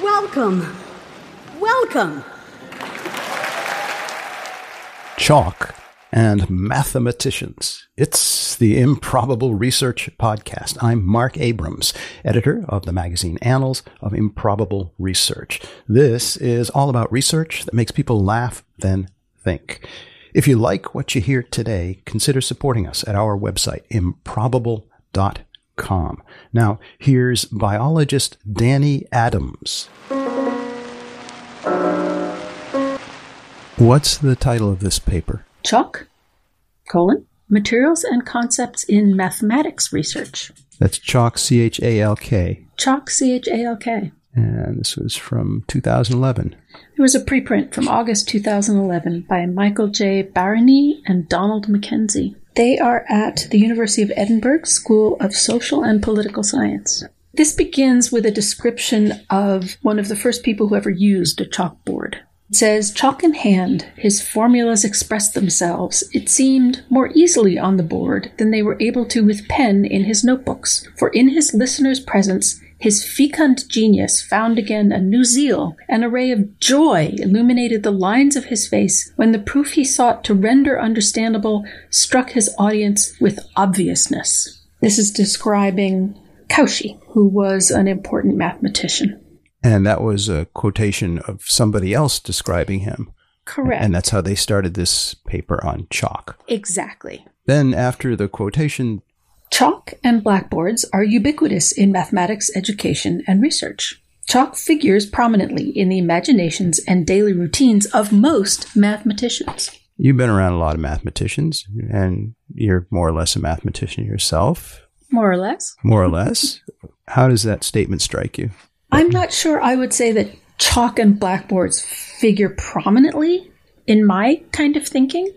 Welcome. Welcome. Chalk and mathematicians. It's the Improbable Research Podcast. I'm Marc Abrahams, editor of the magazine Annals of Improbable Research. This is all about research that makes people laugh, then think. If you like what you hear today, consider supporting us at our website, improbable.com. Now, here's biologist Dany Adams. What's the title of this paper? Chalk, colon, materials and concepts in mathematics research. That's Chalk, C H A L K. Chalk, C H A L K. And this was from 2011. There was a preprint from August 2011 by Michael J. Barany and Donald MacKenzie. They are at the University of Edinburgh School of Social and Political Science. This begins with a description of one of the first people who ever used a chalkboard. It says, Chalk in hand, his formulas expressed themselves, it seemed, more easily on the board than they were able to with pen in his notebooks. For in his listener's presence, his fecund genius found again a new zeal, an array of joy illuminated the lines of his face when the proof he sought to render understandable struck his audience with obviousness. This is describing Cauchy, who was an important mathematician. And that was a quotation of somebody else describing him. Correct. And that's how they started this paper on chalk. exactly. Then, after the quotation, Chalk and blackboards are ubiquitous in mathematics education and research. Chalk figures prominently in the imaginations and daily routines of most mathematicians. you've been around a lot of mathematicians, and you're more or less a mathematician yourself, More or less. more or less. How does that statement strike you? I'm not sure I would say that chalk and blackboards figure prominently in my kind of thinking,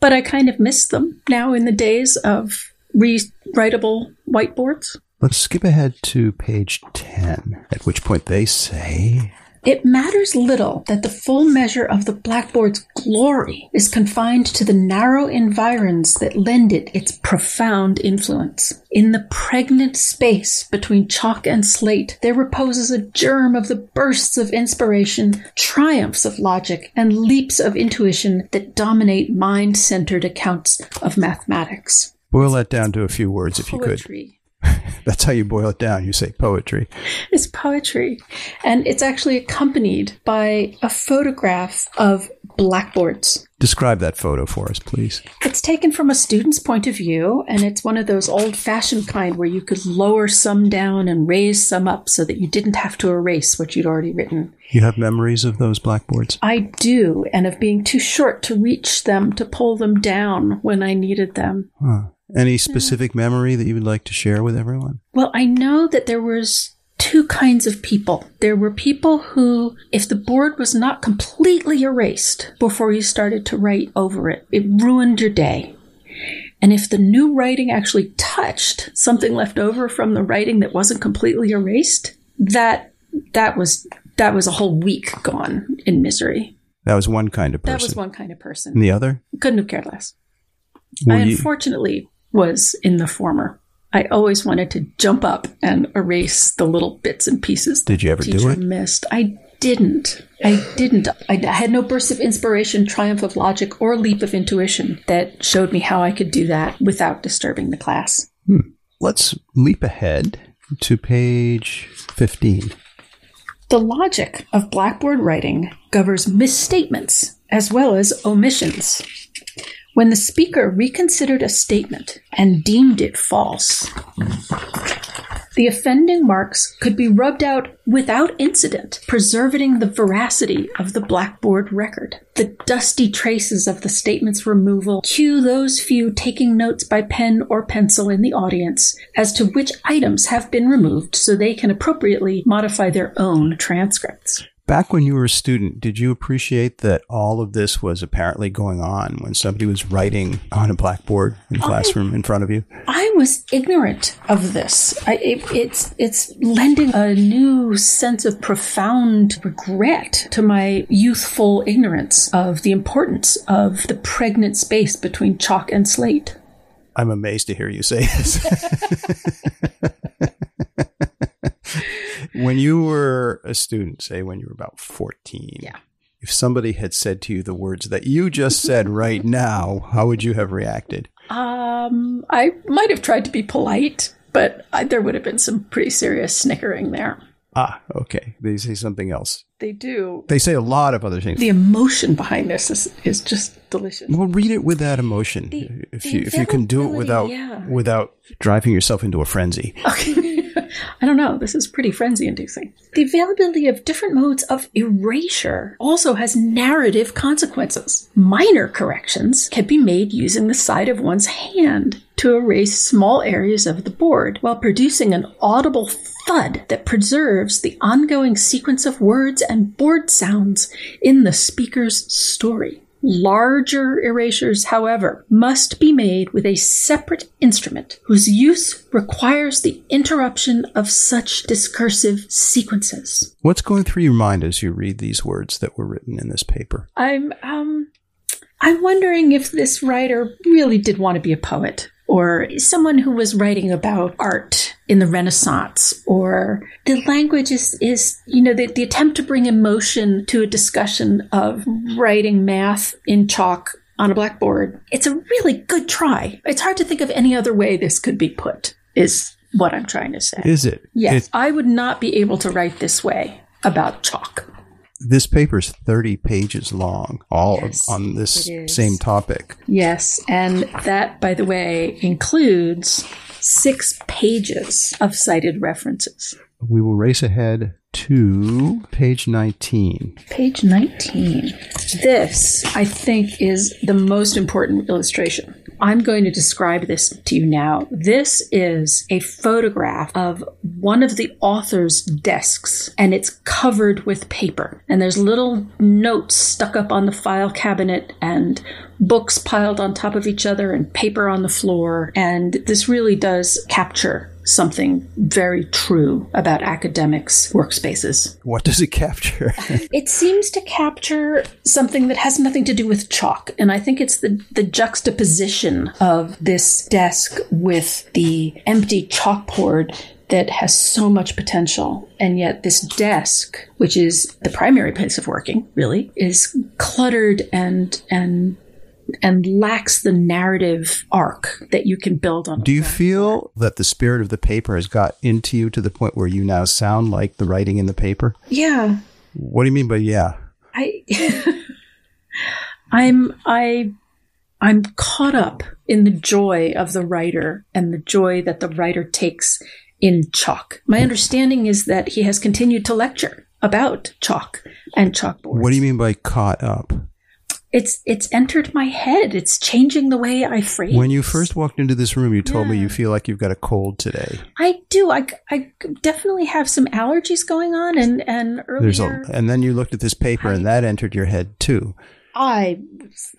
but I kind of miss them now in the days of rewritable whiteboards. Let's skip ahead to page 10, at which point they say, It matters little that the full measure of the blackboard's glory is confined to the narrow environs that lend it its profound influence. In the pregnant space between chalk and slate, there reposes a germ of the bursts of inspiration, triumphs of logic, and leaps of intuition that dominate mind centered accounts of mathematics. Boil that down to a few words if you could. Poetry. That's how you boil it down. You say poetry. It's poetry. And it's actually accompanied by a photograph of blackboards. Describe that photo for us, please. It's taken from a student's point of view, and it's one of those old fashioned kind where you could lower some down and raise some up so that you didn't have to erase what you'd already written. You have memories of those blackboards? I do, and of being too short to reach them to pull them down when I needed them. Huh. Any specific memory that you would like to share with everyone? Well, I know that there was two kinds of people. There were people who, if the board was not completely erased before you started to write over it, it ruined your day. And if the new writing actually touched something left over from the writing that wasn't completely erased, that that was that was a whole week gone in misery. That was one kind of person. That was one kind of person. And the other? Couldn't have cared less. Were I you- unfortunately was in the former. I always wanted to jump up and erase the little bits and pieces. Did you ever do it? Missed. I didn't. I didn't. I I had no burst of inspiration, triumph of logic, or leap of intuition that showed me how I could do that without disturbing the class. Hmm. Let's leap ahead to page 15. The logic of blackboard writing governs misstatements as well as omissions. When the speaker reconsidered a statement and deemed it false, The offending marks could be rubbed out without incident, preserving the veracity of the blackboard record. The dusty traces of the statement's removal cue those few taking notes by pen or pencil in the audience as to which items have been removed so they can appropriately modify their own transcripts. Back when you were a student, did you appreciate that all of this was apparently going on when somebody was writing on a blackboard in a classroom I, in front of you? I was ignorant of this. I, it, it's it's lending a new sense of profound regret to my youthful ignorance of the importance of the pregnant space between chalk and slate. I'm amazed to hear you say this. when you were a student, say when you were about 14, yeah. if somebody had said to you the words that you just said right now, how would you have reacted? Um, I might have tried to be polite, but I, there would have been some pretty serious snickering there. Ah, okay. They say something else. They do. They say a lot of other things. The emotion behind this is, is just delicious. Well, read it with that emotion. The, if the you if you can do it without yeah. without driving yourself into a frenzy. Okay. I don't know. This is pretty frenzy inducing. The availability of different modes of erasure also has narrative consequences. Minor corrections can be made using the side of one's hand to erase small areas of the board while producing an audible thud that preserves the ongoing sequence of words and board sounds in the speaker's story. Larger erasures, however, must be made with a separate instrument whose use requires the interruption of such discursive sequences. What's going through your mind as you read these words that were written in this paper? I'm um I'm wondering if this writer really did want to be a poet or someone who was writing about art in the Renaissance, or the language is, is you know, the, the attempt to bring emotion to a discussion of writing math in chalk on a blackboard. It's a really good try. It's hard to think of any other way this could be put, is what I'm trying to say. Is it? Yes. It- I would not be able to write this way about chalk this paper is 30 pages long, all yes, on this same topic. Yes. And that, by the way, includes six pages of cited references. We will race ahead to page 19. Page 19. This, I think, is the most important illustration. I'm going to describe this to you now. This is a photograph of one of the author's desks, and it's covered with paper. And there's little notes stuck up on the file cabinet, and books piled on top of each other, and paper on the floor. And this really does capture something very true about academics' workspaces. What does it capture? it seems to capture something that has nothing to do with chalk. And I think it's the, the juxtaposition of this desk with the empty chalkboard that has so much potential. And yet, this desk, which is the primary place of working, really, is cluttered and, and and lacks the narrative arc that you can build on. Do you feel that the spirit of the paper has got into you to the point where you now sound like the writing in the paper? Yeah. What do you mean by yeah? I I'm I I'm caught up in the joy of the writer and the joy that the writer takes in chalk. My understanding is that he has continued to lecture about chalk and chalkboards. What do you mean by caught up? It's it's entered my head. It's changing the way I phrase. When you first walked into this room, you told yeah. me you feel like you've got a cold today. I do. I, I definitely have some allergies going on, and and earlier. A, and then you looked at this paper, I, and that entered your head too. I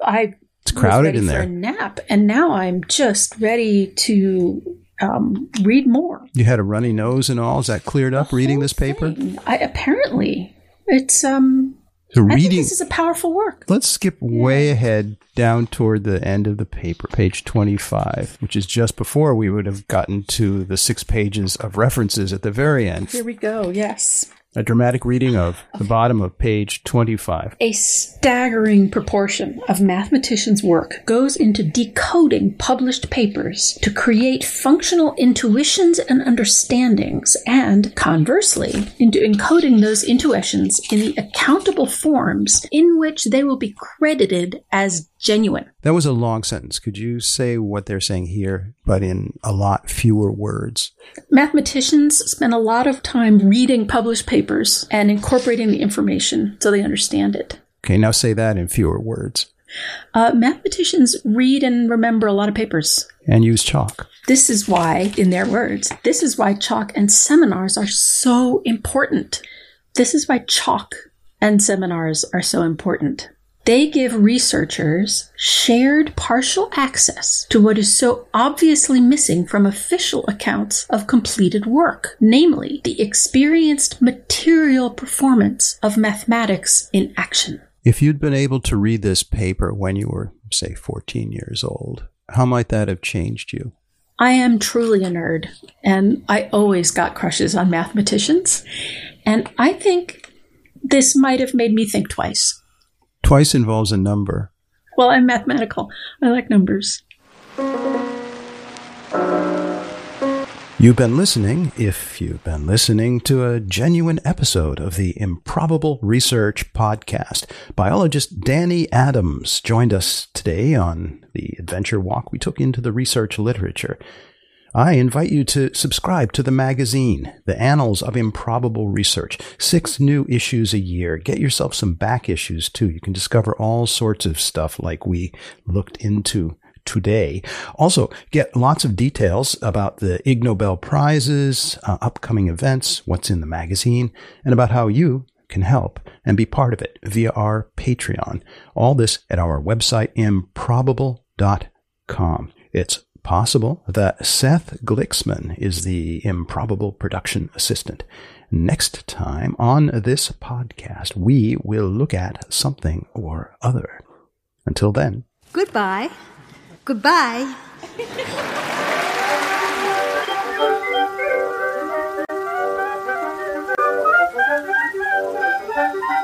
I it's crowded in there. a nap, and now I'm just ready to um, read more. You had a runny nose and all. Is that cleared up reading this paper? I apparently it's um so reading this is a powerful work. Let's skip way ahead down toward the end of the paper, page 25, which is just before we would have gotten to the six pages of references at the very end. Here we go. Yes. A dramatic reading of the bottom of page 25. A staggering proportion of mathematicians' work goes into decoding published papers to create functional intuitions and understandings, and conversely, into encoding those intuitions in the accountable forms in which they will be credited as genuine. That was a long sentence. Could you say what they're saying here, but in a lot fewer words? Mathematicians spend a lot of time reading published papers and incorporating the information so they understand it. Okay, now say that in fewer words. Uh, mathematicians read and remember a lot of papers. And use chalk. This is why, in their words, this is why chalk and seminars are so important. This is why chalk and seminars are so important. They give researchers shared partial access to what is so obviously missing from official accounts of completed work, namely the experienced material performance of mathematics in action. If you'd been able to read this paper when you were, say, 14 years old, how might that have changed you? I am truly a nerd, and I always got crushes on mathematicians. And I think this might have made me think twice. Twice involves a number. Well, I'm mathematical. I like numbers. You've been listening, if you've been listening, to a genuine episode of the Improbable Research Podcast. Biologist Dany Adams joined us today on the adventure walk we took into the research literature. I invite you to subscribe to the magazine, The Annals of Improbable Research. Six new issues a year. Get yourself some back issues too. You can discover all sorts of stuff like we looked into today. Also, get lots of details about the Ig Nobel Prizes, uh, upcoming events, what's in the magazine, and about how you can help and be part of it via our Patreon. All this at our website, improbable.com. It's possible that Seth Gliksman is the improbable production assistant. Next time on this podcast, we will look at something or other. Until then, goodbye. Goodbye.